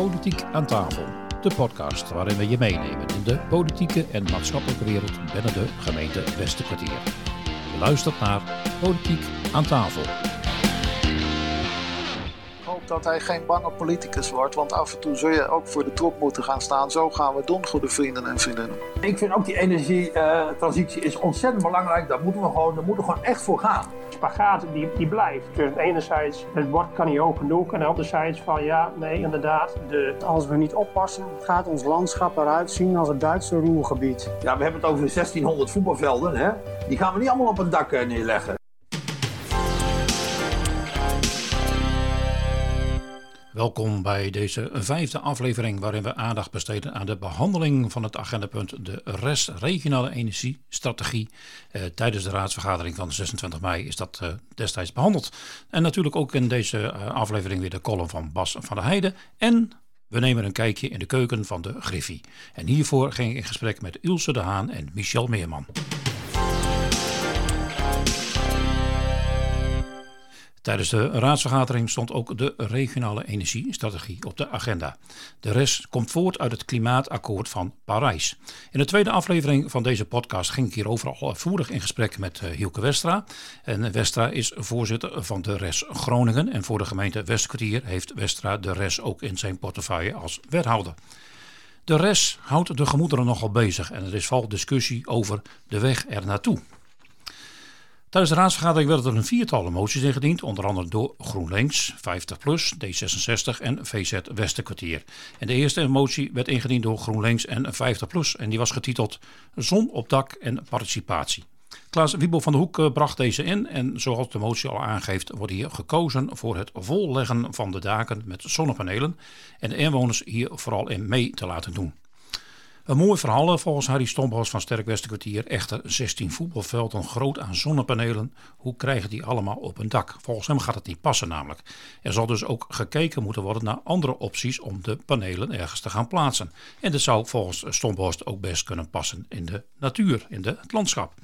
Politiek aan tafel. De podcast waarin we je meenemen in de politieke en maatschappelijke wereld binnen de gemeente Westerkwartier. Je luistert naar Politiek aan tafel. Dat hij geen bange politicus wordt, want af en toe zul je ook voor de troep moeten gaan staan. Zo gaan we doen, goede vrienden en vriendinnen. Ik vind ook die energietransitie is ontzettend belangrijk. Daar moeten we gewoon, daar moeten we gewoon echt voor gaan. spagaat die, die blijft. Dus enerzijds, het bord kan niet hoog genoeg. En anderzijds van ja, nee, inderdaad, de, Als we niet oppassen, gaat ons landschap eruit zien als het Duitse roergebied. Ja, we hebben het over 1600 voetbalvelden. Hè? Die gaan we niet allemaal op een dak eh, neerleggen. Welkom bij deze vijfde aflevering waarin we aandacht besteden aan de behandeling van het agendapunt de RES Regionale Energiestrategie. Eh, tijdens de raadsvergadering van 26 mei is dat eh, destijds behandeld. En natuurlijk ook in deze eh, aflevering weer de column van Bas van der Heijden. En we nemen een kijkje in de keuken van de Griffie. En hiervoor ging ik in gesprek met Ilse de Haan en Michel Meerman. Tijdens de raadsvergadering stond ook de regionale energiestrategie op de agenda. De rest komt voort uit het klimaatakkoord van Parijs. In de tweede aflevering van deze podcast ging ik hierover al uitvoerig in gesprek met eh, Hielke Westra. En Westra is voorzitter van de RES Groningen. En voor de gemeente Westkwartier heeft Westra de RES ook in zijn portefeuille als wethouder. De RES houdt de gemoederen nogal bezig en er is vooral discussie over de weg er naartoe. Tijdens de raadsvergadering werden er een viertal moties ingediend, onder andere door GroenLinks, 50PLUS, D66 en VZ Westerkwartier. En de eerste motie werd ingediend door GroenLinks en 50PLUS en die was getiteld Zon op dak en participatie. Klaas Wiebel van de Hoek eh, bracht deze in en zoals de motie al aangeeft wordt hier gekozen voor het volleggen van de daken met zonnepanelen en de inwoners hier vooral in mee te laten doen. Een mooi verhaal volgens Harry Stomphuis van Sterk Westerkwartier. Echter 16 voetbalvelden groot aan zonnepanelen. Hoe krijgen die allemaal op een dak? Volgens hem gaat het niet passen namelijk. Er zal dus ook gekeken moeten worden naar andere opties om de panelen ergens te gaan plaatsen. En dit zou volgens Stomphuis ook best kunnen passen in de natuur, in de, het landschap.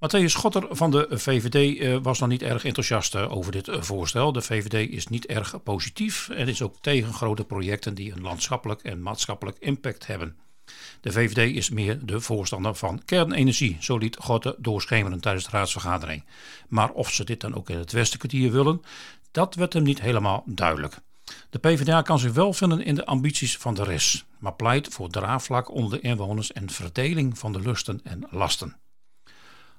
Matthäus Schotter van de VVD eh, was nog niet erg enthousiast eh, over dit eh, voorstel. De VVD is niet erg positief en is ook tegen grote projecten die een landschappelijk en maatschappelijk impact hebben. De VVD is meer de voorstander van kernenergie, zo liet Gotte doorschemeren tijdens de raadsvergadering. Maar of ze dit dan ook in het Westenkwartier willen, dat werd hem niet helemaal duidelijk. De PvdA kan zich wel vinden in de ambities van de RES, maar pleit voor draagvlak onder de inwoners en verdeling van de lusten en lasten.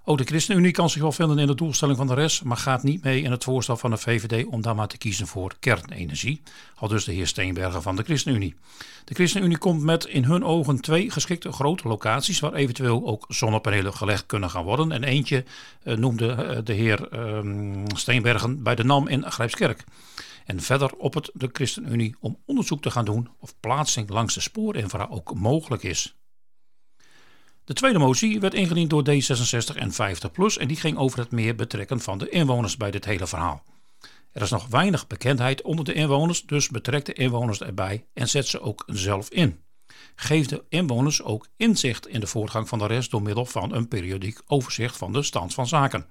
Ook de ChristenUnie kan zich wel vinden in de doelstelling van de rest, maar gaat niet mee in het voorstel van de VVD om dan maar te kiezen voor kernenergie. Al dus de heer Steenbergen van de ChristenUnie. De ChristenUnie komt met in hun ogen twee geschikte grote locaties waar eventueel ook zonnepanelen gelegd kunnen gaan worden. En eentje eh, noemde eh, de heer eh, Steenbergen bij de NAM in Grijpskerk. En verder op het de ChristenUnie om onderzoek te gaan doen of plaatsing langs de spoorinfra ook mogelijk is. De tweede motie werd ingediend door D66 en 50PLUS en die ging over het meer betrekken van de inwoners bij dit hele verhaal. Er is nog weinig bekendheid onder de inwoners, dus betrek de inwoners erbij en zet ze ook zelf in. Geef de inwoners ook inzicht in de voortgang van de rest door middel van een periodiek overzicht van de stand van zaken.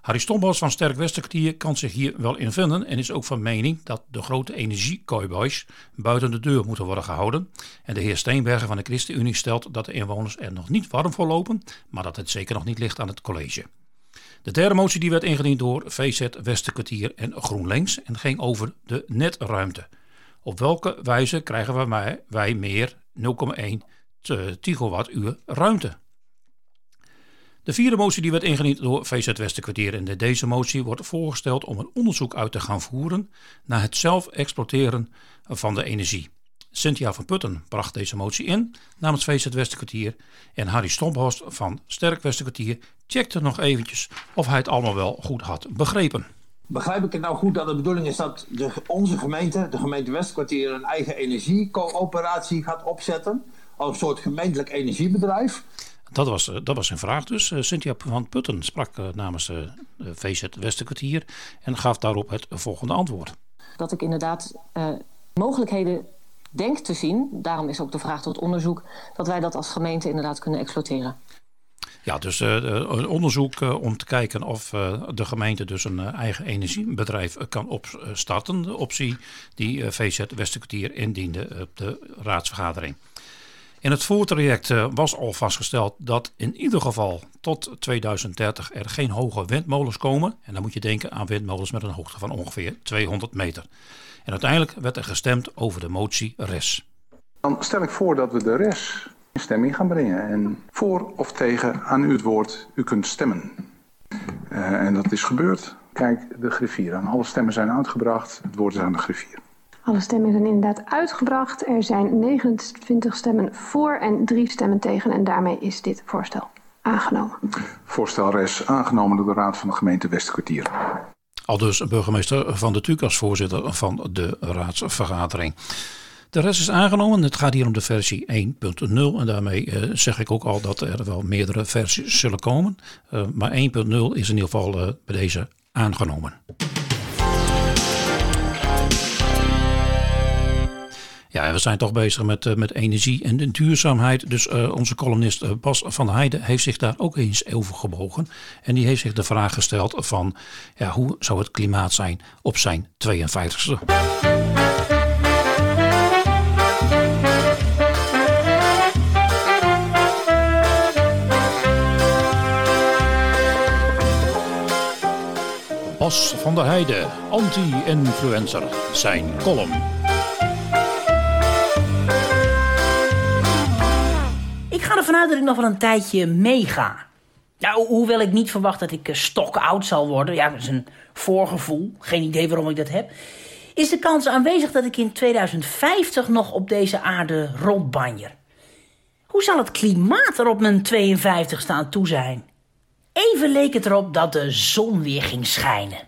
Harry Stombos van Sterk Westerkwartier kan zich hier wel in vinden en is ook van mening dat de grote energiekooiboys buiten de deur moeten worden gehouden. En de heer Steenbergen van de ChristenUnie stelt dat de inwoners er nog niet warm voor lopen, maar dat het zeker nog niet ligt aan het college. De derde motie die werd ingediend door VZ Westerkwartier en GroenLinks en ging over de netruimte. Op welke wijze krijgen wij, wij meer 0,1 gigawattuur ruimte? De vierde motie die werd ingediend door VZ Westerkwartier en deze motie wordt voorgesteld om een onderzoek uit te gaan voeren naar het zelf exploiteren van de energie. Cynthia van Putten bracht deze motie in namens VZ Westerkwartier en Harry Stomphorst van Sterk Westerkwartier checkte nog eventjes of hij het allemaal wel goed had begrepen. Begrijp ik het nou goed dat de bedoeling is dat de, onze gemeente, de gemeente Westkwartier, een eigen energiecoöperatie gaat opzetten? Als een soort gemeentelijk energiebedrijf. Dat was, dat was zijn vraag dus. Uh, Cynthia van Putten sprak uh, namens uh, VZ Westerkwartier en gaf daarop het volgende antwoord. Dat ik inderdaad mogelijkheden denk te zien, daarom is ook de vraag tot onderzoek, dat wij dat als gemeente inderdaad kunnen exploiteren. Ja, dus uh, een onderzoek uh, om te kijken of uh, de gemeente dus een eigen energiebedrijf kan opstarten. De optie die VZ Westerkwartier indiende op de raadsvergadering. In het voortraject was al vastgesteld dat in ieder geval tot 2030 er geen hoge windmolens komen. En dan moet je denken aan windmolens met een hoogte van ongeveer 200 meter. En uiteindelijk werd er gestemd over de motie RES. Dan stel ik voor dat we de RES in stemming gaan brengen. En voor of tegen aan u het woord, u kunt stemmen. Uh, en dat is gebeurd. Kijk de griffier aan. Alle stemmen zijn uitgebracht. Het woord is aan de griffier. Alle stemmen zijn inderdaad uitgebracht. Er zijn 29 stemmen voor en 3 stemmen tegen. En daarmee is dit voorstel aangenomen. Voorstel RES aangenomen door de Raad van de Gemeente Westkwartier. Al dus burgemeester Van de Tuuk als voorzitter van de raadsvergadering. De rest is aangenomen. Het gaat hier om de versie 1.0. En daarmee uh, zeg ik ook al dat er wel meerdere versies zullen komen. Uh, maar 1.0 is in ieder geval uh, bij deze aangenomen. Ja, we zijn toch bezig met, met energie en duurzaamheid. Dus onze columnist Bas van Heijden heeft zich daar ook eens over gebogen. En die heeft zich de vraag gesteld van ja, hoe zou het klimaat zijn op zijn 52e? Bas van der Heijden, anti-influencer, zijn column. Ga ervan uit dat ik nog wel een tijdje meega. Nou, hoewel ik niet verwacht dat ik stokoud zal worden, ja, dat is een voorgevoel, geen idee waarom ik dat heb, is de kans aanwezig dat ik in 2050 nog op deze aarde rondbanjer. Hoe zal het klimaat er op mijn 52 staan toe zijn? Even leek het erop dat de zon weer ging schijnen.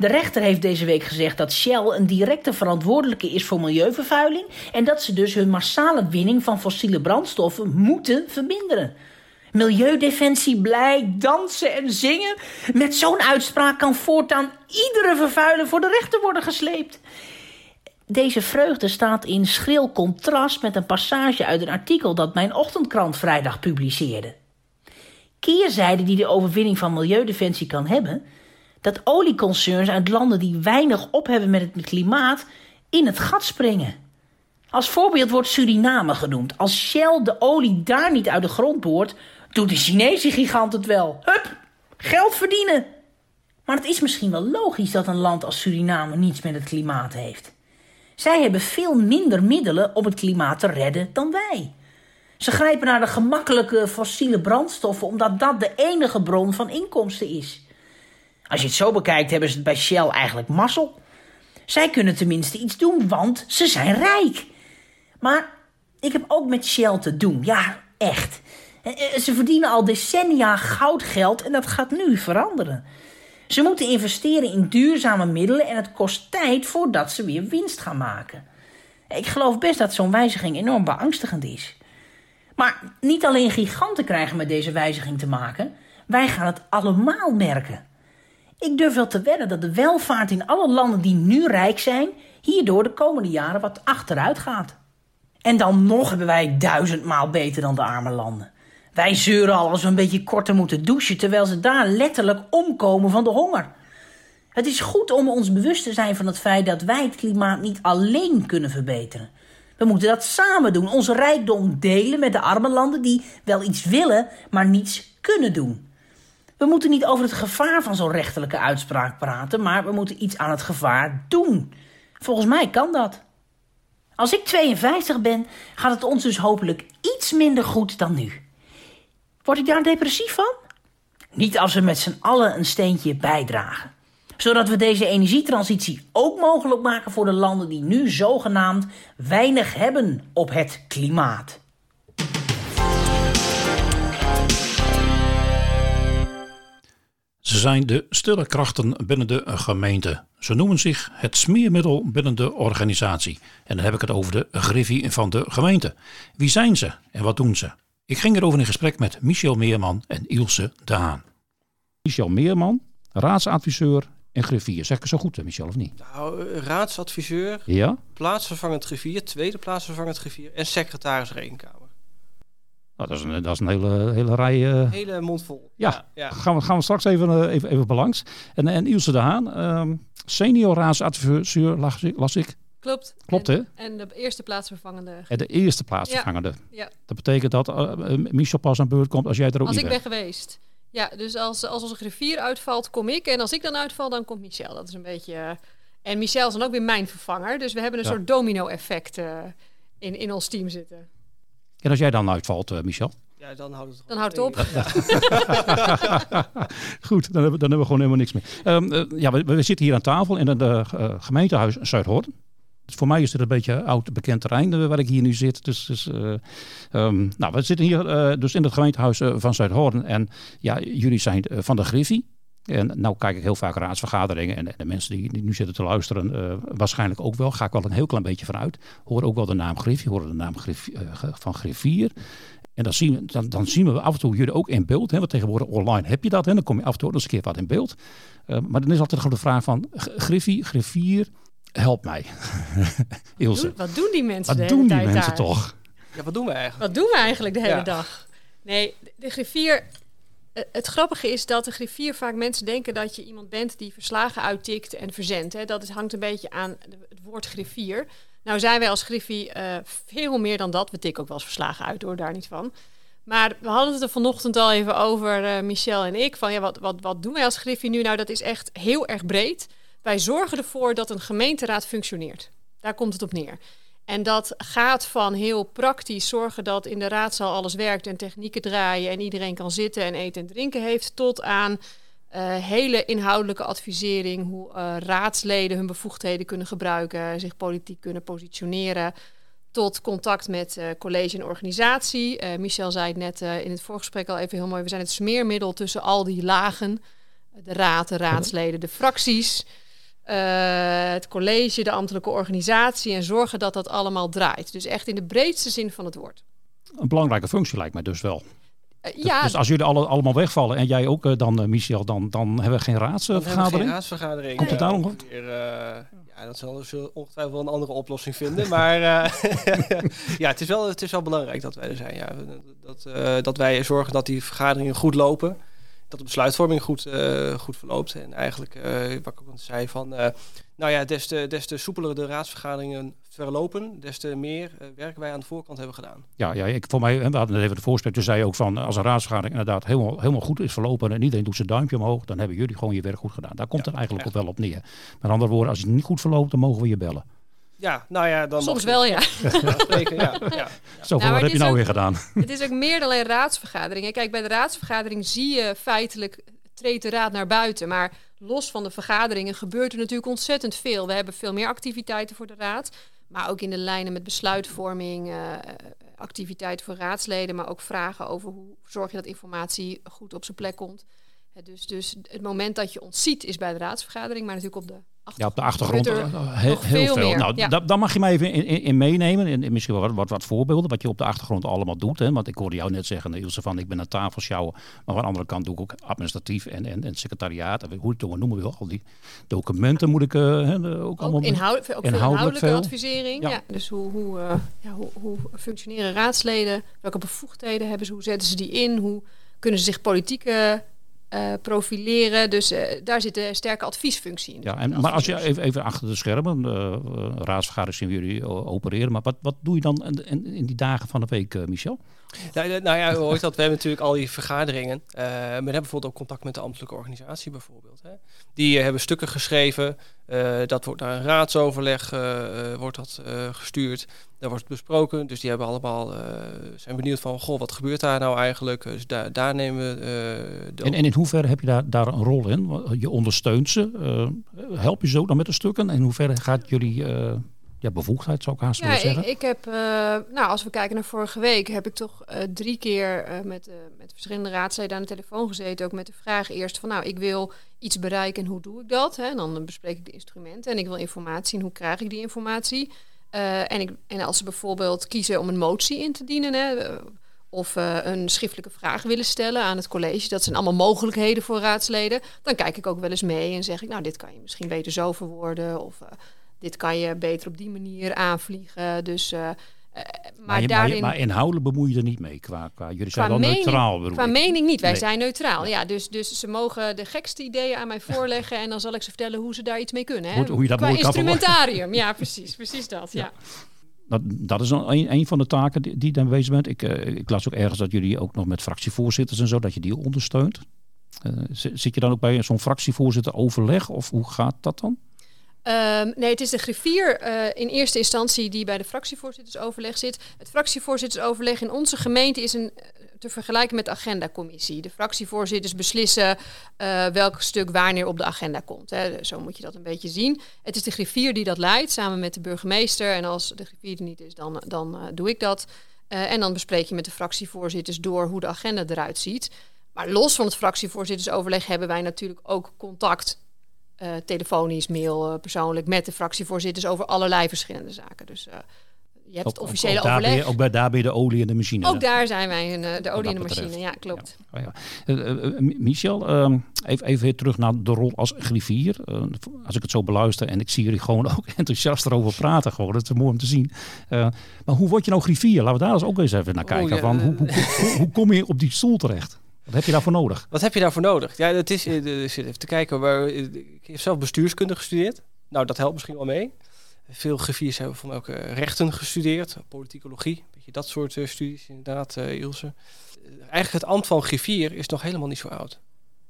De rechter heeft deze week gezegd dat Shell een directe verantwoordelijke is voor milieuvervuiling en dat ze dus hun massale winning van fossiele brandstoffen moeten verminderen. Milieudefensie blij, dansen en zingen. Met zo'n uitspraak kan voortaan iedere vervuiler voor de rechter worden gesleept. Deze vreugde staat in schril contrast met een passage uit een artikel dat mijn ochtendkrant vrijdag publiceerde keerzijde die de overwinning van milieudefensie kan hebben, dat olieconcerns uit landen die weinig op hebben met het klimaat in het gat springen. Als voorbeeld wordt Suriname genoemd. Als Shell de olie daar niet uit de grond boort, doet de Chinese gigant het wel. Hup, geld verdienen. Maar het is misschien wel logisch dat een land als Suriname niets met het klimaat heeft. Zij hebben veel minder middelen om het klimaat te redden dan wij. Ze grijpen naar de gemakkelijke fossiele brandstoffen omdat dat de enige bron van inkomsten is. Als je het zo bekijkt, hebben ze het bij Shell eigenlijk mazzel. Zij kunnen tenminste iets doen, want ze zijn rijk. Maar ik heb ook met Shell te doen. Ja, echt. Eh, eh, ze verdienen al decennia goudgeld en dat gaat nu veranderen. Ze moeten investeren in duurzame middelen en het kost tijd voordat ze weer winst gaan maken. Ik geloof best dat zo'n wijziging enorm beangstigend is. Maar niet alleen giganten krijgen met deze wijziging te maken, wij gaan het allemaal merken. Ik durf wel te wedden dat de welvaart in alle landen die nu rijk zijn, hierdoor de komende jaren wat achteruit gaat. En dan nog hebben wij duizendmaal beter dan de arme landen. Wij zeuren al als we een beetje korter moeten douchen, terwijl ze daar letterlijk omkomen van de honger. Het is goed om ons bewust te zijn van het feit dat wij het klimaat niet alleen kunnen verbeteren. We moeten dat samen doen. Onze rijkdom delen met de arme landen die wel iets willen, maar niets kunnen doen. We moeten niet over het gevaar van zo'n rechterlijke uitspraak praten, maar we moeten iets aan het gevaar doen. Volgens mij kan dat. Als ik 52 ben, gaat het ons dus hopelijk iets minder goed dan nu. Word ik daar depressief van? Niet als we met z'n allen een steentje bijdragen zodat we deze energietransitie ook mogelijk maken voor de landen die nu zogenaamd weinig hebben op het klimaat. Ze zijn de stille krachten binnen de gemeente. Ze noemen zich het smeermiddel binnen de organisatie. En dan heb ik het over de griffie van de gemeente. Wie zijn ze en wat doen ze? Ik ging erover in gesprek met Michel Meerman en Ilse de Haan. Michel Meerman, raadsadviseur en griffier. Zeg ik zo goed, Michel, of niet? Nou, eh, raadsadviseur, ja? plaatsvervangend griffier, tweede plaatsvervangend griffier en secretaris rekenkamer. Nou, dat, is een, dat is een hele, hele rij. eh, Hele mond vol. ja, ja. Gaan, we, gaan we straks even, eh, even, even belangs. En, en Ilse de Haan, ehm, senior raadsadviseur las, ik- las ik. Klopt. Klopt, en, hè? En de eerste plaatsvervangende. En de eerste plaatsvervangende. Ja. Dat betekent dat eh, Michel pas aan beurt komt als jij er ook Als niet ik ben geweest. Ja, dus als, als onze griffier uitvalt, kom ik. En als ik dan uitval, dan komt Michel. Dat is een beetje... en Michel is dan ook weer mijn vervanger. Dus we hebben een Ja. soort domino-effect eh, in, in ons team zitten. En als jij dan uitvalt, eh, Michel? Ja, dan houdt het Dan houdt het op. Goed, dan hebben, we- dan hebben we gewoon helemaal niks meer. Ehm, eh, ja, we, we zitten hier aan tafel in het eh, eh, gemeentehuis Zuidhoorn. Dus voor mij is dit een beetje oud bekend terrein waar ik hier nu zit. Dus, dus, eh, ehm, nou, we zitten hier eh, dus in het gemeentehuis eh, van Zuidhoorn. En ja, jullie zijn van de Griffie. En nou kijk ik heel vaak raadsvergaderingen. En, en de mensen die, die nu zitten te luisteren, eh, waarschijnlijk ook wel. Ga ik wel een heel klein beetje vanuit. Horen ook wel de naam Griffie, horen de naam Griffie, eh, van Griffier. En dan zien, we, dan, dan zien we af en toe jullie ook in beeld. Hè, want tegenwoordig online heb je dat. Hè, dan kom je af en toe ook nog eens een keer wat in beeld. Eh, maar dan is altijd gewoon de vraag van... Griffie, griffier, help mij. Ilse, Doen- wat doen die mensen wat de hele doen die tijd mensen daar? toch? Ja, wat doen we eigenlijk? Wat doen we eigenlijk de hele Ja. dag? Nee, de- de griffier... eh, Het grappige is dat de griffier vaak mensen denken dat je iemand bent die verslagen uittikt en verzendt. Dat hangt een beetje aan het woord griffier. Nou zijn wij als griffie eh, veel meer dan dat. We tikken ook wel eens verslagen uit, hoor, daar niet van. Maar we hadden het er vanochtend al even over, eh, Michel en ik. Van ja, wat, wat, wat doen wij als griffie nu? Nou, dat is echt heel erg breed. Wij zorgen ervoor dat een gemeenteraad functioneert. Daar komt het op neer. En dat gaat van heel praktisch zorgen dat in de raadzaal alles werkt en technieken draaien en iedereen kan zitten en eten en drinken heeft, tot aan eh, hele inhoudelijke advisering, hoe eh, raadsleden hun bevoegdheden kunnen gebruiken, zich politiek kunnen positioneren, tot contact met eh, college en organisatie. Michel zei het net in het voorgesprek al even heel mooi, we zijn het smeermiddel tussen al die lagen, de raad, de raadsleden, de fracties eh, het college, de ambtelijke organisatie en zorgen dat dat allemaal draait. Dus echt in de breedste zin van het woord. Een belangrijke functie lijkt mij dus wel. Eh, Dus- ja, Dus als jullie alle, allemaal wegvallen en jij ook eh, dan, Michel, dan, dan hebben we geen Dan hebben we geen raadsvergadering. raadsvergadering. Komt het Ja, daarom? eh, ja, dat zullen we ongetwijfeld wel een andere oplossing vinden. Maar eh, ja, het is, wel, het is wel belangrijk dat wij er zijn. Ja. Dat, eh, dat wij zorgen dat die vergaderingen goed lopen. Dat de besluitvorming goed, eh, goed verloopt. En eigenlijk, eh, wat ik ook al zei, van, eh, nou ja, des te, des te soepeler de raadsvergaderingen verlopen, des te meer werk wij aan de voorkant hebben gedaan. Ja, ja ik, voor mij, we hadden net even de voorspraak, toen zei ook van, als een raadsvergadering inderdaad helemaal, helemaal goed is verlopen en iedereen doet zijn duimpje omhoog, dan hebben jullie gewoon je werk goed gedaan. Daar komt het eigenlijk ook wel op neer. Met andere woorden, als het niet goed verloopt, dan mogen we je bellen. Ja, nou ja, dan Soms wel, ja. Ja, spreken, ja, ja. Zo, Nou, wat heb het je nou ook- weer gedaan? het is ook meer dan alleen raadsvergaderingen. Kijk, bij de raadsvergadering zie je feitelijk treedt de raad naar buiten. Maar los van de vergaderingen gebeurt er natuurlijk ontzettend veel. We hebben veel meer activiteiten voor de raad. Maar ook in de lijnen met besluitvorming, eh, activiteiten voor raadsleden. Maar ook vragen over hoe zorg je dat informatie goed op zijn plek komt. Hè, Dus, dus het moment dat je ons ziet is bij de raadsvergadering. Maar natuurlijk op de Ja, op de achtergrond er eh, heel, veel Nou, ja. da- dan mag je mij even in, in, in meenemen. En, en misschien wel wat, wat, wat voorbeelden, wat je op de achtergrond allemaal doet. Hè? Want ik hoorde jou net zeggen, Ilse, van ik ben een tafelsjouwer. Maar aan de andere kant doe ik ook administratief en, en, en secretariaat. En hoe het ook noemen we wel, al die documenten moet ik eh, hè, de- ook allemaal... Ook, inhoudelijk inhoudelijke veel. advisering. Ja. Ja. dus hoe, hoe, eh, ja, hoe, hoe functioneren raadsleden? Welke bevoegdheden hebben ze? Hoe zetten ze die in? Hoe kunnen ze zich politiek eh, profileren? Dus eh, daar zit een sterke adviesfunctie in. Ja, en, maar als je even, even achter de schermen, uh, raadsvergadering zien jullie opereren. Maar wat, wat doe je dan in, in, in die dagen van de week, uh, Michel? Nou, nou ja, dat. We hebben natuurlijk al die vergaderingen. Uh, we hebben bijvoorbeeld ook contact met de ambtelijke organisatie bijvoorbeeld. Hè. Die uh, hebben stukken geschreven. Uh, dat wordt naar een raadsoverleg wordt dat, gestuurd. Daar wordt besproken. Dus die hebben allemaal zijn benieuwd van, goh, wat gebeurt daar nou eigenlijk? Dus daar, nemen we. En, en in hoeverre heb je daar, daar een rol in? Je ondersteunt ze. help je ze ook dan met de stukken? En in hoeverre gaat jullie ja, bevoegdheid, zou ik haast ja, willen zeggen? Ik, ik heb, uh, nou, als we kijken naar vorige week, heb ik toch uh, drie keer uh, met, met verschillende raadsleden aan de telefoon gezeten. Ook met de vraag eerst van, nou, ik wil iets bereiken en hoe doe ik dat? Hè? En dan bespreek ik de instrumenten en ik wil informatie en hoe krijg ik die informatie? En, ik, en als ze bijvoorbeeld kiezen om een motie in te dienen, hè, of uh, een schriftelijke vraag willen stellen aan het college. Dat zijn allemaal mogelijkheden voor raadsleden. Dan kijk ik ook wel eens mee en zeg ik, nou, dit kan je misschien beter zo verwoorden. Of uh, dit kan je beter op die manier aanvliegen. Dus, uh, Uh, maar, maar, je, daarin, maar, inhoudelijk bemoei je er niet mee qua, qua jullie zijn wel mening, neutraal. Qua mening niet, wij zijn neutraal. Ja, dus, dus ze mogen de gekste ideeën aan mij voorleggen en dan zal ik ze vertellen hoe ze daar iets mee kunnen. Hè? Hoe, hoe je dat qua instrumentarium, ja precies, precies dat. Ja. Dat, dat is een, een van de taken die, die dan bezig bent. Ik, uh, ik las ook ergens dat jullie ook nog met fractievoorzitters en zo, dat je die ondersteunt. Uh, zit je dan ook bij zo'n fractievoorzitter overleg of hoe gaat dat dan? Um, nee, het is de griffier uh, in eerste instantie die bij de fractievoorzittersoverleg zit. Het fractievoorzittersoverleg in onze gemeente is een, te vergelijken met de agendacommissie. De fractievoorzitters beslissen uh, welk stuk wanneer op de agenda komt. Hè. Zo moet je dat een beetje zien. Het is de griffier die dat leidt, samen met de burgemeester. En als de griffier er niet is, dan, dan doe ik dat. en dan bespreek je met de fractievoorzitters door hoe de agenda eruit ziet. Maar los van het fractievoorzittersoverleg hebben wij natuurlijk ook contact uh, telefonisch, mail, uh, persoonlijk met de fractievoorzitters over allerlei verschillende zaken. Dus uh, je hebt ook, het officiële ook, ook overleg. Daar ook bij daar ben je de olie in de machine. Ook daar zijn wij een, de olie in de machine, ja, klopt. Ja. Oh, ja. Michel, ehm, even, even weer terug naar de rol als griffier. als ik het zo beluister en ik zie jullie gewoon ook enthousiast erover praten, gewoon, dat is mooi om te zien. maar hoe word je nou griffier? Laten we daar eens ook eens even naar kijken. Oh, van, hoe, hoe, hoe, hoe kom je op die stoel terecht? Wat heb je daarvoor nodig? Wat heb je daarvoor nodig? Ja, dat is, dus even te kijken. Waar, ik heb zelf bestuurskunde gestudeerd. Nou, dat helpt misschien wel mee. Veel griffiers hebben van ook rechten gestudeerd, politicologie, beetje dat soort uh, studies inderdaad, Ilse. Eigenlijk het ambt van griffier is nog helemaal niet zo oud.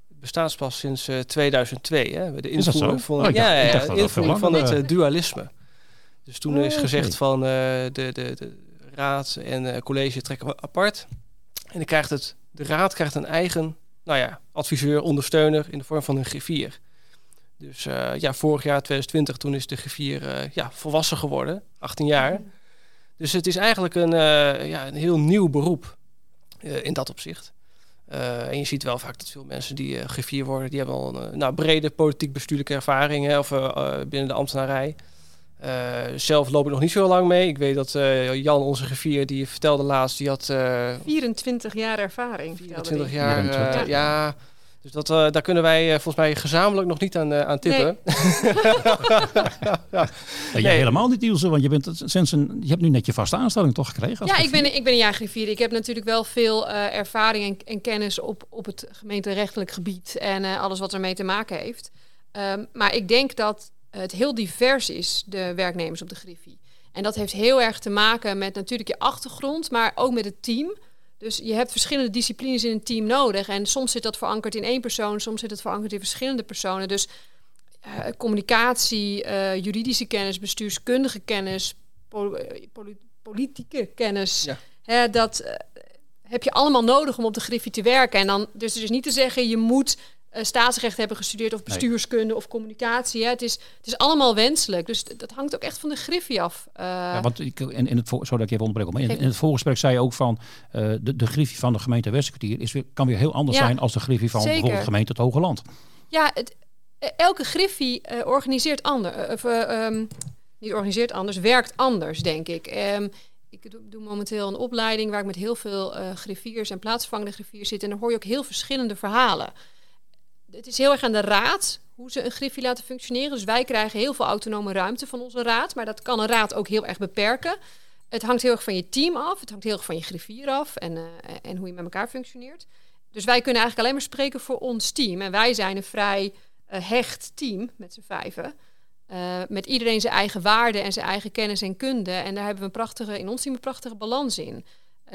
Het bestaat pas sinds uh, 2002, hè, de invoering van, oh, ja, ja, ja, invoering van het dualisme. Dus toen oh, is gezegd okay. van de, de, de raad en college trekken we apart. En dan krijgt het de raad krijgt een eigen nou ja, adviseur, ondersteuner in de vorm van een griffier. Dus uh, ja, vorig jaar 2020, toen is de griffier uh, ja, volwassen geworden, 18 jaar. Dus het is eigenlijk een, uh, ja, een heel nieuw beroep in dat opzicht. en je ziet wel vaak dat veel mensen die griffier worden, die hebben al een nou, brede politiek-bestuurlijke ervaring hè, of binnen de ambtenarij. Uh, zelf loop ik nog niet zo lang mee. Ik weet dat uh, Jan, onze griffier, die vertelde laatst, die had... Uh, 24 jaar ervaring. 24 jaar, ja. ja. Dus dat, daar kunnen wij volgens mij gezamenlijk nog niet aan, aan tippen. Nee. ja. nee. Jij helemaal niet, Ilse, want je, bent sinds een, je hebt nu net je vaste aanstelling toch gekregen? Ja, ik ben, ik ben een jaar griffier. Ik heb natuurlijk wel veel ervaring en, en, kennis op, op het gemeenterechtelijk gebied en alles wat ermee te maken heeft. Um, maar ik denk dat het heel divers is, de werknemers op de Griffie. En dat heeft heel erg te maken met natuurlijk je achtergrond, maar ook met het team. Dus je hebt verschillende disciplines in een team nodig. En soms zit dat verankerd in één persoon, soms zit het verankerd in verschillende personen. Dus uh, communicatie, uh, juridische kennis, bestuurskundige kennis, pol pol politieke kennis. Ja. Hè, dat uh, heb je allemaal nodig om op de Griffie te werken. En dan, dus, dus niet te zeggen, je moet uh, staatsrecht hebben gestudeerd of bestuurskunde nee. of communicatie. Hè. Het, is, het is allemaal wenselijk. Dus dat hangt ook echt van de griffie af. Uh, ja, want ik, in, in het voor, zodat ik even onderbreek, maar in, in, het voorgesprek zei je ook van uh, de, de griffie van de gemeente Westerkwartier is weer, kan weer heel anders ja, zijn als de griffie van zeker. bijvoorbeeld de gemeente het Hoge Land. Ja, het, elke griffie organiseert anders. of, um, niet organiseert anders, werkt anders, denk ik. Um, ik doe, doe, momenteel een opleiding waar ik met heel veel griffiers en plaatsvangende griffiers zit. En dan hoor je ook heel verschillende verhalen het is heel erg aan de raad hoe ze een griffie laten functioneren. Dus wij krijgen heel veel autonome ruimte van onze raad, maar dat kan een raad ook heel erg beperken. Het hangt heel erg van je team af, het hangt heel erg van je griffier af en, uh, en hoe je met elkaar functioneert. Dus wij kunnen eigenlijk alleen maar spreken voor ons team. En wij zijn een vrij uh, hecht team met z'n vijven. Uh, met iedereen zijn eigen waarden en zijn eigen kennis en kunde. En daar hebben we een prachtige, in ons team een prachtige balans in.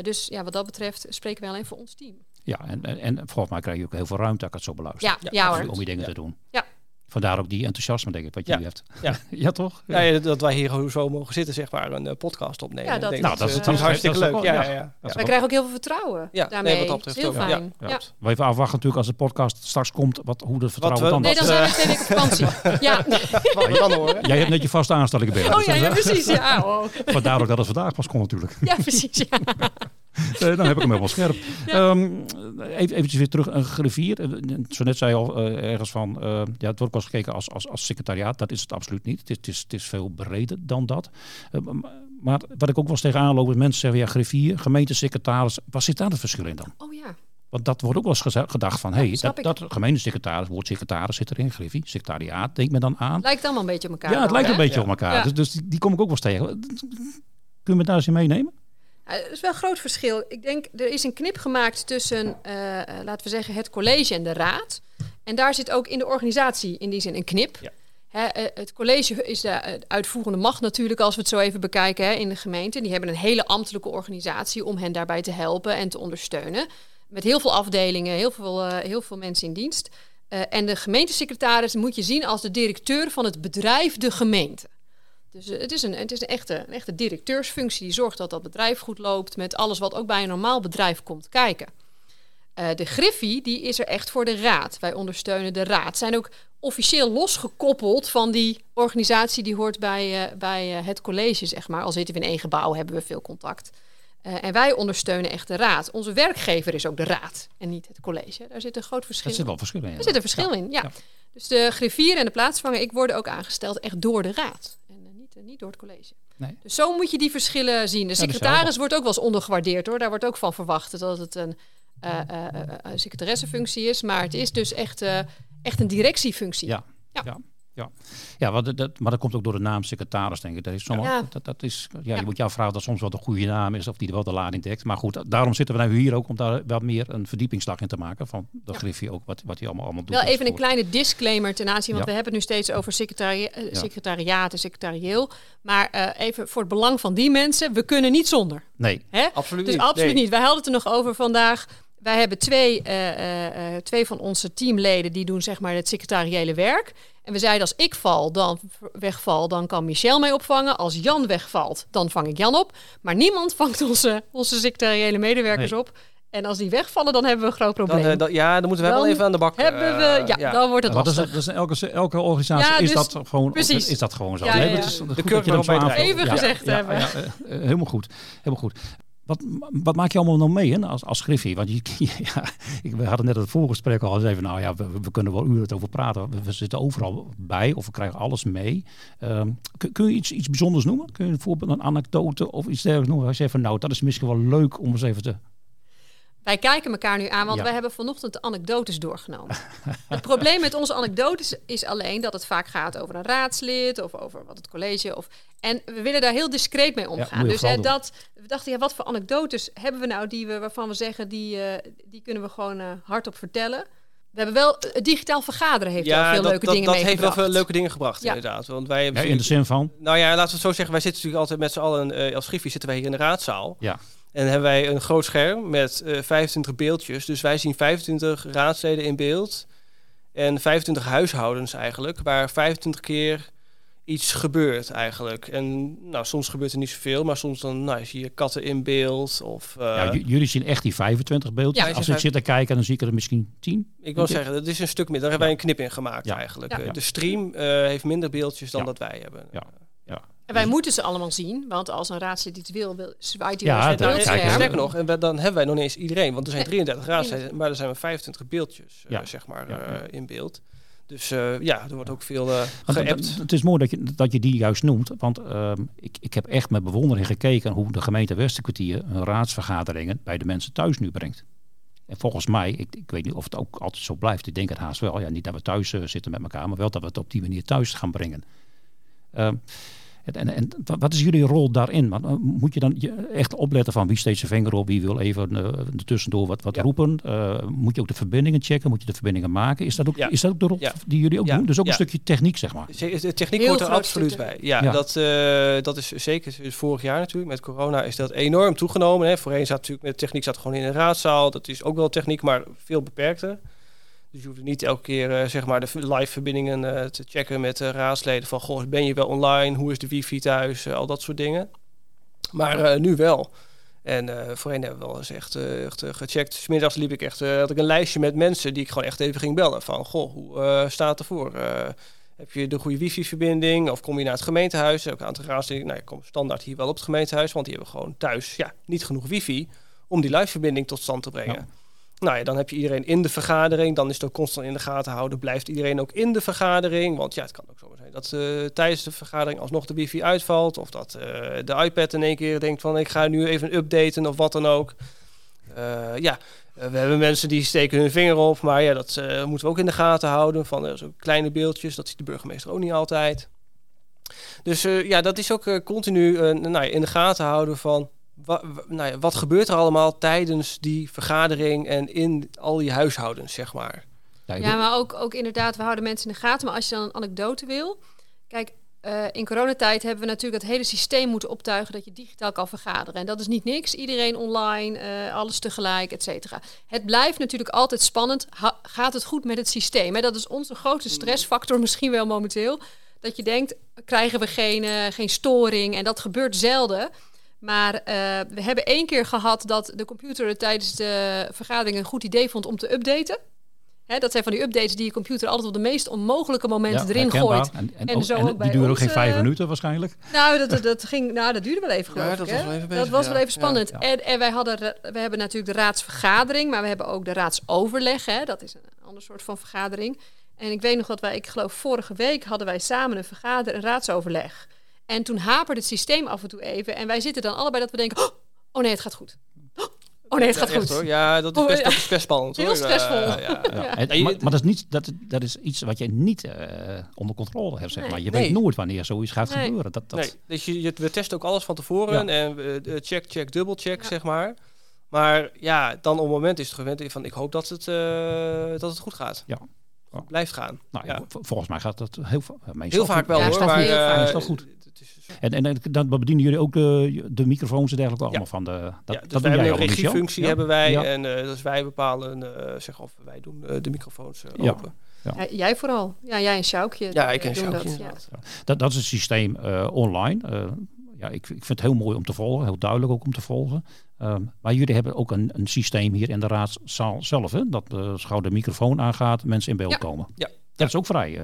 dus ja, wat dat betreft spreken we alleen voor ons team. Ja, en, en, en volgens mij krijg je ook heel veel ruimte als ik het zo beluister. Ja, ja, ja Om je dingen ja. te doen. Ja. Vandaar ook die enthousiasme, denk ik, wat jullie hebt. Ja, ja toch? Ja. ja. dat wij hier zo mogen zitten, zeg maar, een uh, podcast opnemen. Ja, dat, denk nou, dat, is, uh, is hartstikke leuk. Ja, ja, ja. Wij krijgen ook heel veel vertrouwen ja. daarmee. Nee, wat dat betreft heel fijn. Ja. We even afwachten natuurlijk als de podcast straks komt, wat, hoe de vertrouwen we, dan... Nee, dan zijn we twee weken op vakantie. ja. Jan hoor. Jij hebt net je vaste aanstelling binnen. Oh ja, ja precies. Ja. Oh. Vandaar ook dat het vandaag pas komt natuurlijk. Ja, precies. Ja. Dan heb ik hem helemaal scherp. Ja. Um, even, eventjes weer terug, een griffier. Zo net zei je al uh, ergens van, uh, ja, het wordt pas gekeken als, als, als secretariaat. Dat is het absoluut niet. Het is, het is, het is veel breder dan dat. maar wat ik ook wel eens tegenaan loop, is mensen zeggen, ja, griffier, gemeentesecretaris. Waar zit daar het verschil in dan? Oh ja. Want dat wordt ook wel eens gedacht van, hé, hey, dat, dat gemeentesecretaris, woord secretaris zit erin, griffie, secretariaat, denk men dan aan. Lijkt allemaal een beetje op elkaar. Ja, het lijkt hè? een beetje ja. op elkaar. Ja. Dus, dus die, die, kom ik ook wel eens tegen. Kun je me daar eens in meenemen? Er is wel een groot verschil. Ik denk, er is een knip gemaakt tussen, uh, laten we zeggen, het college en de raad. En daar zit ook in de organisatie in die zin een knip. Ja. Hè, het college is de uitvoerende macht natuurlijk, als we het zo even bekijken hè, in de gemeente. Die hebben een hele ambtelijke organisatie om hen daarbij te helpen en te ondersteunen. Met heel veel afdelingen, heel veel, uh, heel veel mensen in dienst. Uh, en de gemeentesecretaris moet je zien als de directeur van het bedrijf de gemeente. Dus uh, het is, een, het is een, echte, een echte directeursfunctie die zorgt dat dat bedrijf goed loopt met alles wat ook bij een normaal bedrijf komt kijken. Uh, de Griffie die is er echt voor de raad. Wij ondersteunen de raad. Zijn ook officieel losgekoppeld van die organisatie die hoort bij, uh, bij het college, zeg maar. Al zitten we in één gebouw, hebben we veel contact. en wij ondersteunen echt de raad. Onze werkgever is ook de raad en niet het college. Daar zit een groot verschil in. Er zit wel verschil in. Er zit een verschil ja. in, ja. ja. Dus de griffier en de plaatsvanger, ik worden ook aangesteld echt door de raad. En niet, niet door het college. Nee. Dus zo moet je die verschillen zien. De secretaris wordt ook wel eens ondergewaardeerd hoor. Daar wordt ook van verwacht dat het een uh, uh, secretaressefunctie is. Maar het is dus echt, echt een directiefunctie. Ja, ja. ja. Ja. ja wat, dat, maar dat komt ook door de naam secretaris, denk ik. Dat is, sommige, ja. Dat, dat is, ja, Je moet jou vragen dat soms wel de goede naam is of die er wel de lading dekt. Maar goed, daarom zitten we nou hier ook om daar wat meer een verdiepingsslag in te maken. Van de ja. Griffie ook, wat, wat hij allemaal, allemaal doet. Wel even een kleine disclaimer ten aanzien, want we hebben het nu steeds over secretari secretariaat en secretarieel. Maar uh, even voor het belang van die mensen, we kunnen niet zonder. Nee, Hè? absoluut dus niet. absoluut nee. niet. Wij hadden het er nog over vandaag. Wij hebben twee, uh, uh, twee van onze teamleden die doen zeg maar het secretariële werk. En we zeiden als ik val, dan wegval, dan kan Michel mij opvangen. Als Jan wegvalt, dan vang ik Jan op. Maar niemand vangt onze, onze secretariële medewerkers nee. op. En als die wegvallen, dan hebben we een groot probleem. Dan, uh, dan, ja, dan moeten we dan wel even aan de bak. Hebben we, ja, ja. dan wordt het lastig. Dat is, dat is elke, elke organisatie ja, is, dus, dat gewoon, precies. is dat gewoon zo. Ja, ja, dat is, de goed kurk erop bij Even gezegd hebben. helemaal goed. Helemaal goed. Wat, wat maak je allemaal nog mee hè, als, als Griffie? Want je, ja, we hadden net het voorgesprek al eens even, nou ja, we, kunnen wel uren over praten. We, zitten overal bij of we krijgen alles mee. Kun, kun, je iets, iets bijzonders noemen? Kun je een voorbeeld, een anekdote of iets dergelijks noemen? Als je even, nou, dat is misschien wel leuk om eens even te... Wij kijken elkaar nu aan, want ja. wij hebben vanochtend de anekdotes doorgenomen. het probleem met onze anekdotes is alleen dat het vaak gaat over een raadslid of over wat het college. Of, en we willen daar heel discreet mee omgaan. Ja, dus hè, dat, we dachten, ja, wat voor anekdotes hebben we nou die we, waarvan we zeggen, die, uh, die kunnen we gewoon uh, hardop vertellen. We hebben wel, het digitaal vergaderen heeft ja, wel veel dat, leuke dat, dingen dat heeft wel veel leuke dingen gebracht, Ja. inderdaad. Want wij hebben Ja, in de zin van? Nou ja, laten we het zo zeggen. Wij zitten natuurlijk altijd met z'n allen, uh, als Griffie zitten wij hier in de raadzaal. Ja. En hebben wij een groot scherm met uh, 25 beeldjes. Dus wij zien 25 raadsleden in beeld. En 25 huishoudens eigenlijk, waar 25 keer iets gebeurt eigenlijk. En nou, soms gebeurt er niet zoveel, maar soms dan nou, zie je katten in beeld. Of, uh, ja, jullie zien echt die 25 beeldjes. Ja, Als ik zit te kijken, dan zie ik er misschien 10. Ik wil zeggen, dat is een stuk meer. Daar hebben wij een knip in gemaakt Ja. eigenlijk. Ja. De stream uh, heeft minder beeldjes dan Ja. dat wij hebben. Ja. En wij moeten ze allemaal zien, want als een raadslid iets wil, wil zwaait hij Ja, dat-. Sterker nog, en we- dan hebben wij nog niet eens iedereen, want er zijn Nee, 33 raadsleden, maar er zijn maar 25 beeldjes uh, Ja. zeg maar Ja, uh, ja. in beeld. Dus uh, ja, er wordt ook veel uh, geappt. het, is mooi dat je, dat je die juist noemt. Want ehm, ik, ik heb echt met bewondering gekeken hoe de gemeente Westerkwartier hun raadsvergaderingen bij de mensen thuis nu brengt. En volgens mij, ik, ik weet niet of het ook altijd zo blijft. Ik denk het haast wel. Ja, niet dat we thuis uh, zitten met elkaar, maar wel dat we het op die manier thuis gaan brengen. En, en, wat is jullie rol daarin? Want, uh, moet je dan je echt opletten van wie steekt zijn vinger op, wie wil even uh, tussendoor wat, wat Ja. roepen? Uh, moet je ook de verbindingen checken? Moet je de verbindingen maken? Is dat ook, Ja. is dat ook de rol Ja. die jullie ook Ja. doen? Dus ook Ja. een stukje techniek, zeg maar. De techniek Heel hoort er absoluut bij. Ja, Ja. Dat, uh, dat is zeker vorig jaar natuurlijk. Met corona is dat enorm toegenomen. Hè. Voorheen zat natuurlijk met techniek zat gewoon in een raadzaal. Dat is ook wel techniek, maar veel beperkter. Dus je hoeft niet elke keer uh, zeg maar de live verbindingen uh, te checken met uh, raadsleden. Van goh, ben je wel online? Hoe is de wifi thuis? al dat soort dingen. Maar nu wel. En voorheen hebben we wel eens echt, echt gecheckt. Smiddags liep ik echt, had ik een lijstje met mensen die ik gewoon echt even ging bellen. Van goh, hoe staat ervoor? heb je de goede wifi-verbinding? Of kom je naar het gemeentehuis? Ook een aantal raadsleden, nou, ik kom standaard hier wel op het gemeentehuis. Want die hebben gewoon thuis ja, niet genoeg wifi om die live-verbinding tot stand te brengen. Nou ja, dan heb je iedereen in de vergadering. Dan is het ook constant in de gaten houden. Blijft iedereen ook in de vergadering? Want ja, het kan ook zo zijn dat uh, tijdens de vergadering alsnog de wifi uitvalt. Of dat uh, de iPad in één keer denkt van ik ga nu even updaten of wat dan ook. Uh, ja, we hebben mensen die steken hun vinger op. Maar ja, dat moeten we ook in de gaten houden. Van zo kleine beeldjes, dat ziet de burgemeester ook niet altijd. Dus eh, ja, dat is ook eh, continu eh, nou, in de gaten houden van wa- wa- nou ja, wat gebeurt er allemaal tijdens die vergadering en in al die huishoudens, zeg maar. Ja, maar ook, ook inderdaad, we houden mensen in de gaten. Maar als je dan een anekdote wil. Kijk, eh, in coronatijd hebben we natuurlijk het hele systeem moeten optuigen dat je digitaal kan vergaderen. En dat is niet niks. Iedereen online, eh, alles tegelijk, et cetera. Het blijft natuurlijk altijd spannend. Ha- gaat het goed met het systeem? Hè? Dat is onze grootste stressfactor misschien wel momenteel. Dat je denkt, krijgen we geen, eh, geen storing? En dat gebeurt zelden. Maar eh, we hebben één keer gehad dat de computer het tijdens de vergadering een goed idee vond om te updaten. Hè, dat zijn van die updates die je computer altijd op de meest onmogelijke momenten Ja, erin herkenbaar. gooit. En, zo en ook bij die duren ook geen vijf eh, minuten waarschijnlijk. nou, dat, dat, dat ging, nou, dat duurde wel even, geloof Ja, ik, dat was wel even dat was ja. wel even spannend. Ja. En, en wij hadden, we hebben natuurlijk de raadsvergadering, maar we hebben ook de raadsoverleg. Hè? Dat is een ander soort van vergadering. En ik weet nog dat wij, ik geloof vorige week hadden wij samen een vergader, een raadsoverleg. En toen haperde het systeem af en toe even. En wij zitten dan allebei dat we denken, oh, oh nee, het gaat goed. Oh nee, het gaat goed. hoor. Ja, dat is Oh, best, ja. dat is best spannend. Heel stressvol. Eh, ja. En- maar, maar dat, is niet, dat, dat is iets wat je niet eh, onder controle hebt, zeg Nee. maar. Je Nee. weet nooit wanneer zoiets gaat Nee. gebeuren. Dat, dat, Nee, dus je, je, we testen ook alles van tevoren en we eh, check, check, dubbel check, zeg maar. Maar ja, dan op het moment is het gewend van ik hoop dat het, eh, dat het goed gaat. Ja. Goed blijft gaan. Nou, volgens mij gaat dat heel, Heel vaak goed. wel Ja, hoor, staat maar heel vaak. eh, Meestal goed. Het is- En, en, en dan bedienen jullie ook de, de microfoons en dergelijke allemaal van de... Dat, ja, dus dat wij hebben jij een regiefunctie Ja. hebben wij Ja. en eh, dus wij bepalen, eh zeg of wij doen eh, de microfoons Ja. open. Ja, jij vooral. Ja, jij en Sjoukje. Ja, ik en doen Sjoukje, dat, ja. Dat, dat is het systeem eh, online. Eh, ja, ik, ik vind het heel mooi om te volgen, heel duidelijk ook om te volgen. Ehm, maar jullie hebben ook een, een systeem hier in de raadzaal zelf, hè? dat uh, de microfoon aangaat, mensen in beeld Ja. komen. Ja. Dat is ook vrij eh,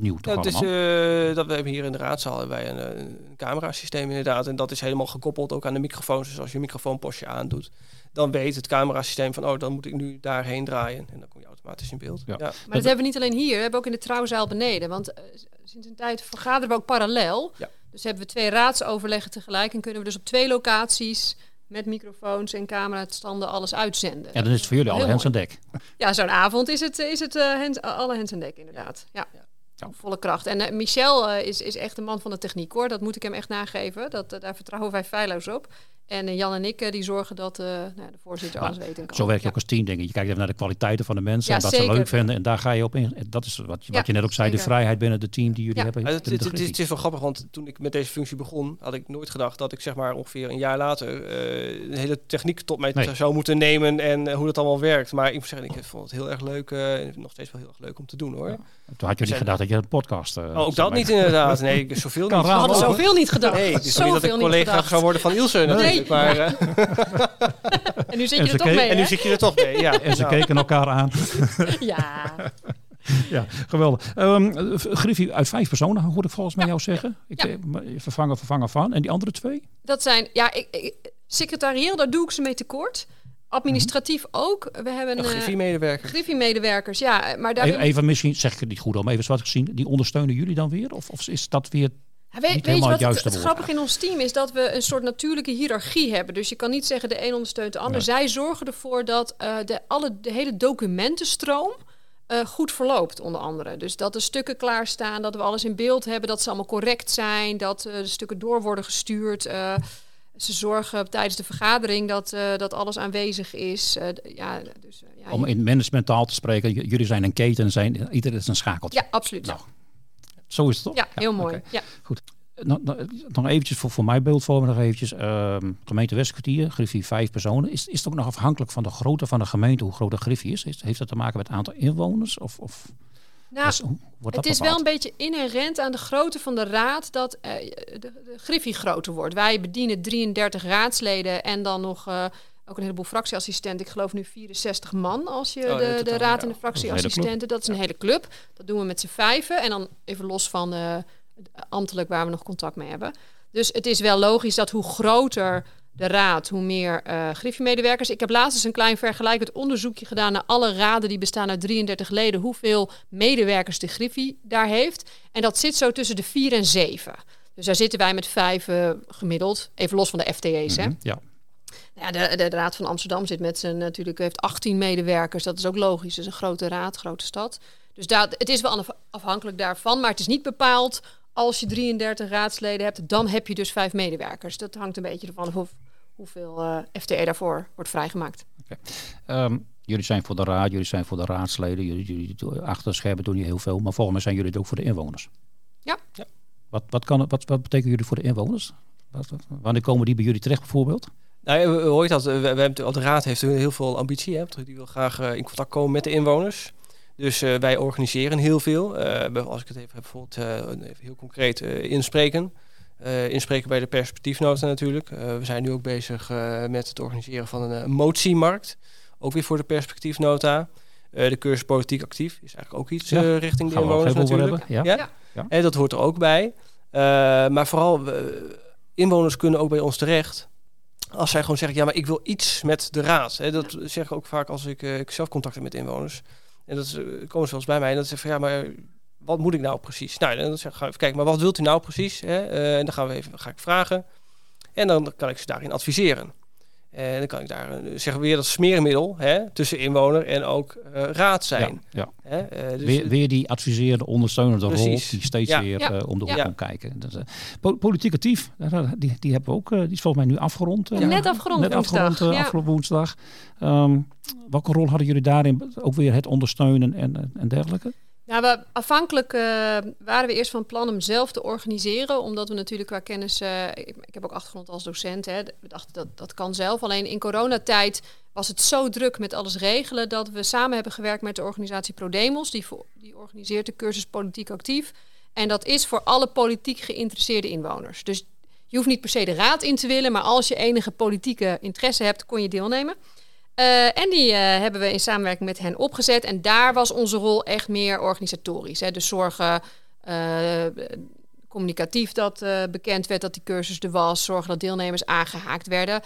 nieuw toch Ja, het is, allemaal? eh, dat we hebben hier in de raadzaal hebben wij een, een camerasysteem inderdaad. En dat is helemaal gekoppeld ook aan de microfoons. Dus als je een microfoonpostje aandoet, dan weet het camerasysteem van... oh, dan moet ik nu daarheen draaien. En dan kom je automatisch in beeld. Ja. Ja. Maar dat hebben we niet alleen hier, we hebben ook in de trouwzaal beneden. Want eh, sinds een tijd vergaderen we ook parallel. Ja. Dus hebben we twee raadsoverleggen tegelijk en kunnen we dus op twee locaties met microfoons en camerastanden alles uitzenden. En dan is het voor jullie alle hands aan dek. Ja, zo'n avond is het, is het eh, hands- alle hands aan dek inderdaad. Ja. Volle kracht. En eh, Michel eh, is, is echt een man van de techniek hoor. Dat moet ik hem echt nageven. Dat, eh, daar vertrouwen wij feilloos op. En Jan en ik die zorgen dat eh, nou, de voorzitter alles weet en kan. Zo werk je Ja. ook als team, denk ik. Je kijkt even naar de kwaliteiten van de mensen Ja, en wat ze leuk vinden. En daar ga je op in. Dat is wat, je- wat je net ook zei, de vrijheid binnen het team die jullie Ja. hebben. Het, het, het, is, Griffie. het is wel grappig, want toen ik met deze functie begon, had ik nooit gedacht dat ik zeg maar ongeveer een jaar later eh, de hele techniek tot mij Nee. zou moeten nemen en hoe dat allemaal werkt. Maar ik moet zeggen, ik vond het heel erg leuk, eh, en nog steeds wel heel erg leuk om te doen hoor. Toen had je niet gedacht dat je een podcast... eh, Oh, ook dat niet inderdaad. Nee, zoveel niet. We hadden zoveel niet gedacht. Nee, het is toch niet dat ik Zoveel collega gedacht. zou worden van Ilse natuurlijk. Maar, eh, En nu zit je er toch mee, en nu zit je er toch mee. Ja. En ze Nou. keken elkaar aan. Ja. ja, geweldig. Ehm Griffie uit vijf personen, hoorde ik volgens mij jou zeggen. Ik, Ja. eh, Vervangen, vervangen van. En die andere twee? Dat zijn, ja, ik, ik, secretarieel, daar doe ik ze mee tekort. Administratief ook. We hebben Een eh, Griffie-medewerker. Griffie-medewerkers, ja. Maar daar Even, misschien, zeg ik het niet goed om, even zwart gezien. Die ondersteunen jullie dan weer? Of, of is dat weer... Ja, weet, niet weet je wat het grappige in ons team is dat we een soort natuurlijke hiërarchie hebben. Dus je kan niet zeggen de een ondersteunt de ander. Nee. Zij zorgen ervoor dat eh, de, alle, de hele documentenstroom eh, goed verloopt, onder andere. Dus dat de stukken klaarstaan, dat we alles in beeld hebben, dat ze allemaal correct zijn, dat eh, de stukken door worden gestuurd. Ze zorgen tijdens de vergadering dat, eh, dat alles aanwezig is. Eh, ja, dus, eh, ja, Om in managementtaal te spreken, jullie zijn een keten en zijn, ieder is een schakeltje. ja, absoluut. Nou, Zo is het toch? ja, heel mooi. Ja. Goed. Nog, nog, eventjes voor, voor mijn beeldvorming nog eventjes. Ehm, gemeente Westkwartier, Griffie vijf personen. Is, is het ook nog afhankelijk van de grootte van de gemeente, hoe groot de Griffie is? Heeft, heeft dat te maken met het aantal inwoners? Of, of Nou, wordt het is wel een beetje inherent aan de grootte van de raad dat eh, de, de griffie groter wordt. Wij bedienen 33 raadsleden en dan nog eh, ook een heleboel fractieassistenten. Ik geloof nu 64 man als je Oh, de, de raad en de fractieassistenten. Dat is een hele club. Dat doen we met z'n vijven en dan even los van eh, ambtelijk waar we nog contact mee hebben. Dus het is wel logisch dat hoe groter de raad, hoe meer eh griffiemedewerkers. Ik heb laatst eens een klein vergelijkend onderzoekje gedaan naar alle raden die bestaan uit 33 leden, hoeveel medewerkers de Griffie daar heeft. En dat zit zo tussen de 4 en 7. Dus daar zitten wij met vijf eh, gemiddeld, even los van de FTE's. hè. Mhm, Ja. Nou Ja, de, de, Raad van Amsterdam zit met zijn natuurlijk heeft 18 medewerkers. Dat is ook logisch. Het is een grote raad, grote stad. Dus daar, het is wel af- afhankelijk daarvan, maar het is niet bepaald als je 33 raadsleden hebt, dan heb je dus vijf medewerkers. Dat hangt een beetje ervan af hoeveel uh, FTE daarvoor wordt vrijgemaakt. Okay. jullie zijn voor de raad, jullie zijn voor de raadsleden, jullie, jullie achter de schermen doen je heel veel, maar volgens mij zijn jullie het ook voor de inwoners. Ja. ja. Wat, wat, kan, wat, wat betekenen jullie voor de inwoners? Wat, wanneer komen die bij jullie terecht bijvoorbeeld? Nou, we, hoort dat, we, we hebben, de raad heeft heel veel ambitie. Hè? Die wil graag uh, in contact komen met de inwoners. Dus uh, wij organiseren heel veel. Uh, als ik het even heb, bijvoorbeeld even heel concreet inspreken. inspreken bij de perspectiefnota natuurlijk. we zijn nu ook bezig met het organiseren van een motiemarkt. Ook weer voor de perspectiefnota. de cursus politiek actief is eigenlijk ook iets ja. richting de inwoners natuurlijk. Ja. Ja? ja? En dat hoort er ook bij. maar vooral, inwoners kunnen ook bij ons terecht als zij gewoon zeggen, ja, maar ik wil iets met de raad. Hè, dat zeg ik ook vaak als ik, uh, ik zelf contact heb met inwoners. En dat uh, komen ze wel eens bij mij en dan zeggen van, ja, maar wat moet ik nou precies? Nou, dan zeg ik, ga even kijken, maar wat wilt u nou precies? Hè? Uh, en dan gaan we even, ga ik vragen. En dan kan ik ze daarin adviseren. En dan kan ik daar uh, zeggen weer dat smeermiddel hè, tussen inwoner en ook uh, raad zijn. Ja, ja. Hè? Uh, dus weer, weer, die adviserende, ondersteunende precies. rol die steeds ja. weer ja. om de hoek ja. kijken. Dus, po politiek actief, die, die hebben we ook, die is volgens mij nu afgerond. net afgerond net woensdag. Afgerond, afgelopen woensdag. Um, welke rol hadden jullie daarin? Ook weer het ondersteunen en, en dergelijke? Nou, we, afhankelijk uh, waren we eerst van plan om zelf te organiseren, omdat we natuurlijk qua kennis, uh, ik, heb ook achtergrond als docent, hè, we dachten dat dat kan zelf. Alleen in coronatijd was het zo druk met alles regelen dat we samen hebben gewerkt met de organisatie ProDemos, die, die organiseert de cursus Politiek Actief. En dat is voor alle politiek geïnteresseerde inwoners. Dus je hoeft niet per se de raad in te willen, maar als je enige politieke interesse hebt, kon je deelnemen. Uh, en die uh, hebben we in samenwerking met hen opgezet. En daar was onze rol echt meer organisatorisch. Hè. Dus zorgen uh, communicatief dat bekend werd dat die cursus er was. Zorgen dat deelnemers aangehaakt werden.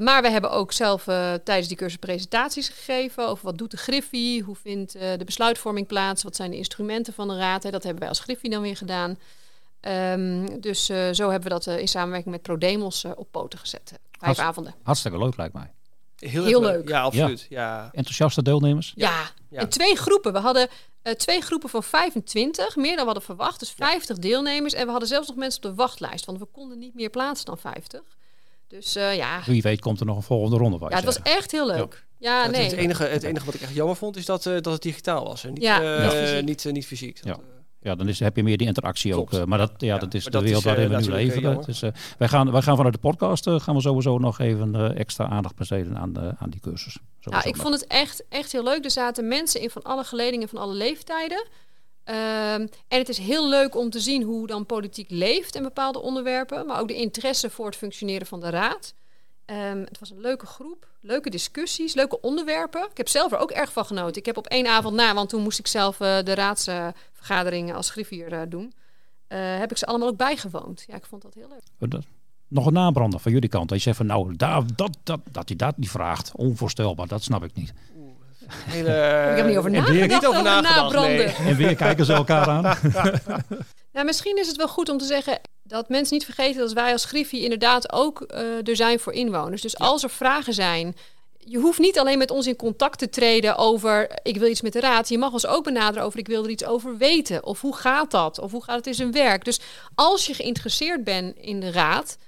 maar we hebben ook zelf tijdens die cursus presentaties gegeven over wat doet de Griffie, hoe vindt de besluitvorming plaats, wat zijn de instrumenten van de raad. Hè. Dat hebben wij als Griffie dan weer gedaan. Um, dus zo hebben we dat in samenwerking met ProDemos op poten gezet. Vijf Hartst avonden. Hartstikke leuk lijkt mij. Heel, Heel leuk. Ja, absoluut. Ja. ja. Enthousiaste deelnemers? Ja. ja. En twee groepen. We hadden uh, twee groepen van 25, meer dan we hadden verwacht. Dus 50 ja. deelnemers. En we hadden zelfs nog mensen op de wachtlijst, want we konden niet meer plaatsen dan 50. Dus uh, ja. Wie weet komt er nog een volgende ronde bij. Ja, het was echt heel leuk. Ja, nee. Het enige, het enige wat ik echt jammer vond is dat, uh, dat het digitaal was. En niet, ja, niet, niet fysiek. Dat, ja, dan is, heb je meer die interactie Klopt. ook. Uh, maar dat, ja, ja, dat is de wereld waarin we nu leven. Dus, uh, wij, gaan, wij gaan vanuit de podcast uh, gaan we sowieso nog even extra aandacht besteden aan, aan die cursus. Ja, ik nog. vond het echt, echt heel leuk. Er zaten mensen in van alle geledingen, van alle leeftijden. Um, en het is heel leuk om te zien hoe dan politiek leeft in bepaalde onderwerpen. Maar ook de interesse voor het functioneren van de raad. Um, het was een leuke groep, leuke discussies, leuke onderwerpen. Ik heb zelf er ook erg van genoten. Ik heb op één avond na, want toen moest ik zelf uh, de raadsvergaderingen als griffier uh, doen, uh, heb ik ze allemaal ook bijgewoond. Ja, ik vond dat heel leuk. Nog een nabrander van jullie kant. Dat je zegt van nou, daar, dat, dat, dat hij dat niet vraagt. Onvoorstelbaar, dat snap ik niet. Hele, ik heb niet over nagedacht. Niet over, over nagedacht, nee. En weer kijken ze elkaar aan. nou, misschien is het wel goed om te zeggen dat mensen niet vergeten dat wij als Griffie inderdaad ook uh, er zijn voor inwoners. Dus ja. als er vragen zijn, je hoeft niet alleen met ons in contact te treden over ik wil iets met de raad. Je mag ons ook benaderen over ik wil er iets over weten. Of hoe gaat dat? Of hoe gaat het in zijn werk? Dus als je geïnteresseerd bent in de raad,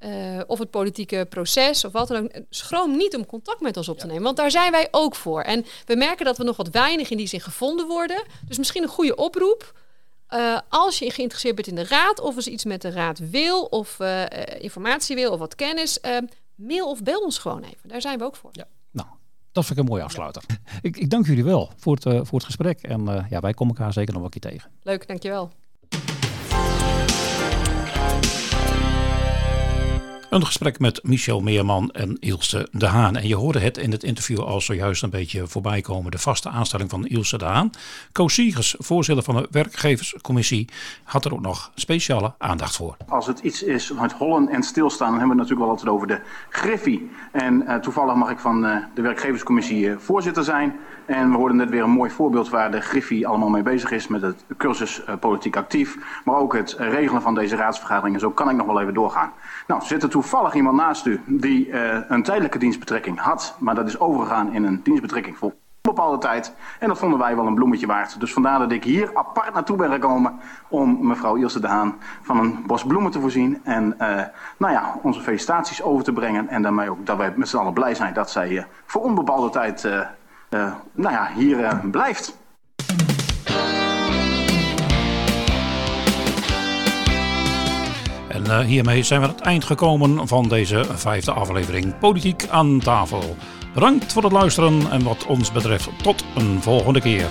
uh, of het politieke proces of wat dan ook, schroom niet om contact met ons op te nemen. Want daar zijn wij ook voor. En we merken dat we nog wat weinig in die zin gevonden worden. Dus misschien een goede oproep. Uh, als je geïnteresseerd bent in de raad, of eens iets met de raad wil, of uh, informatie wil, of wat kennis, mail of bel ons gewoon even. Daar zijn we ook voor. Ja. Nou, dat vind ik een mooie afsluiter. Ja. Ik, ik, dank jullie wel voor het, voor het gesprek. En ja, wij komen elkaar zeker nog een keer tegen. Leuk, dankjewel. Een gesprek met Michel Meerman en Ilse de Haan. En je hoorde het in het interview al zojuist een beetje voorbij komen. De vaste aanstelling van Ilse de Haan. Koos Siegers, voorzitter van de werkgeverscommissie, had er ook nog speciale aandacht voor. Als het iets is met hollen en stilstaan, dan hebben we het natuurlijk wel altijd over de griffie. En uh, toevallig mag ik van uh, de werkgeverscommissie uh, voorzitter zijn. En we hoorden net weer een mooi voorbeeld waar de Griffie allemaal mee bezig is met het cursus politiek actief. Maar ook het regelen van deze raadsvergaderingen. Zo kan ik nog wel even doorgaan. Nou, zit er toevallig iemand naast u die uh, een tijdelijke dienstbetrekking had. Maar dat is overgegaan in een dienstbetrekking voor onbepaalde tijd. En dat vonden wij wel een bloemetje waard. Dus vandaar dat ik hier apart naartoe ben gekomen om mevrouw Ilse de Haan van een bos bloemen te voorzien. En nou ja, onze felicitaties over te brengen. En daarmee ook dat wij met z'n allen blij zijn dat zij voor onbepaalde tijd nou ja, hier blijft. En uh, hiermee zijn we aan het eind gekomen van deze vijfde aflevering Politiek aan tafel. Bedankt voor het luisteren en wat ons betreft tot een volgende keer.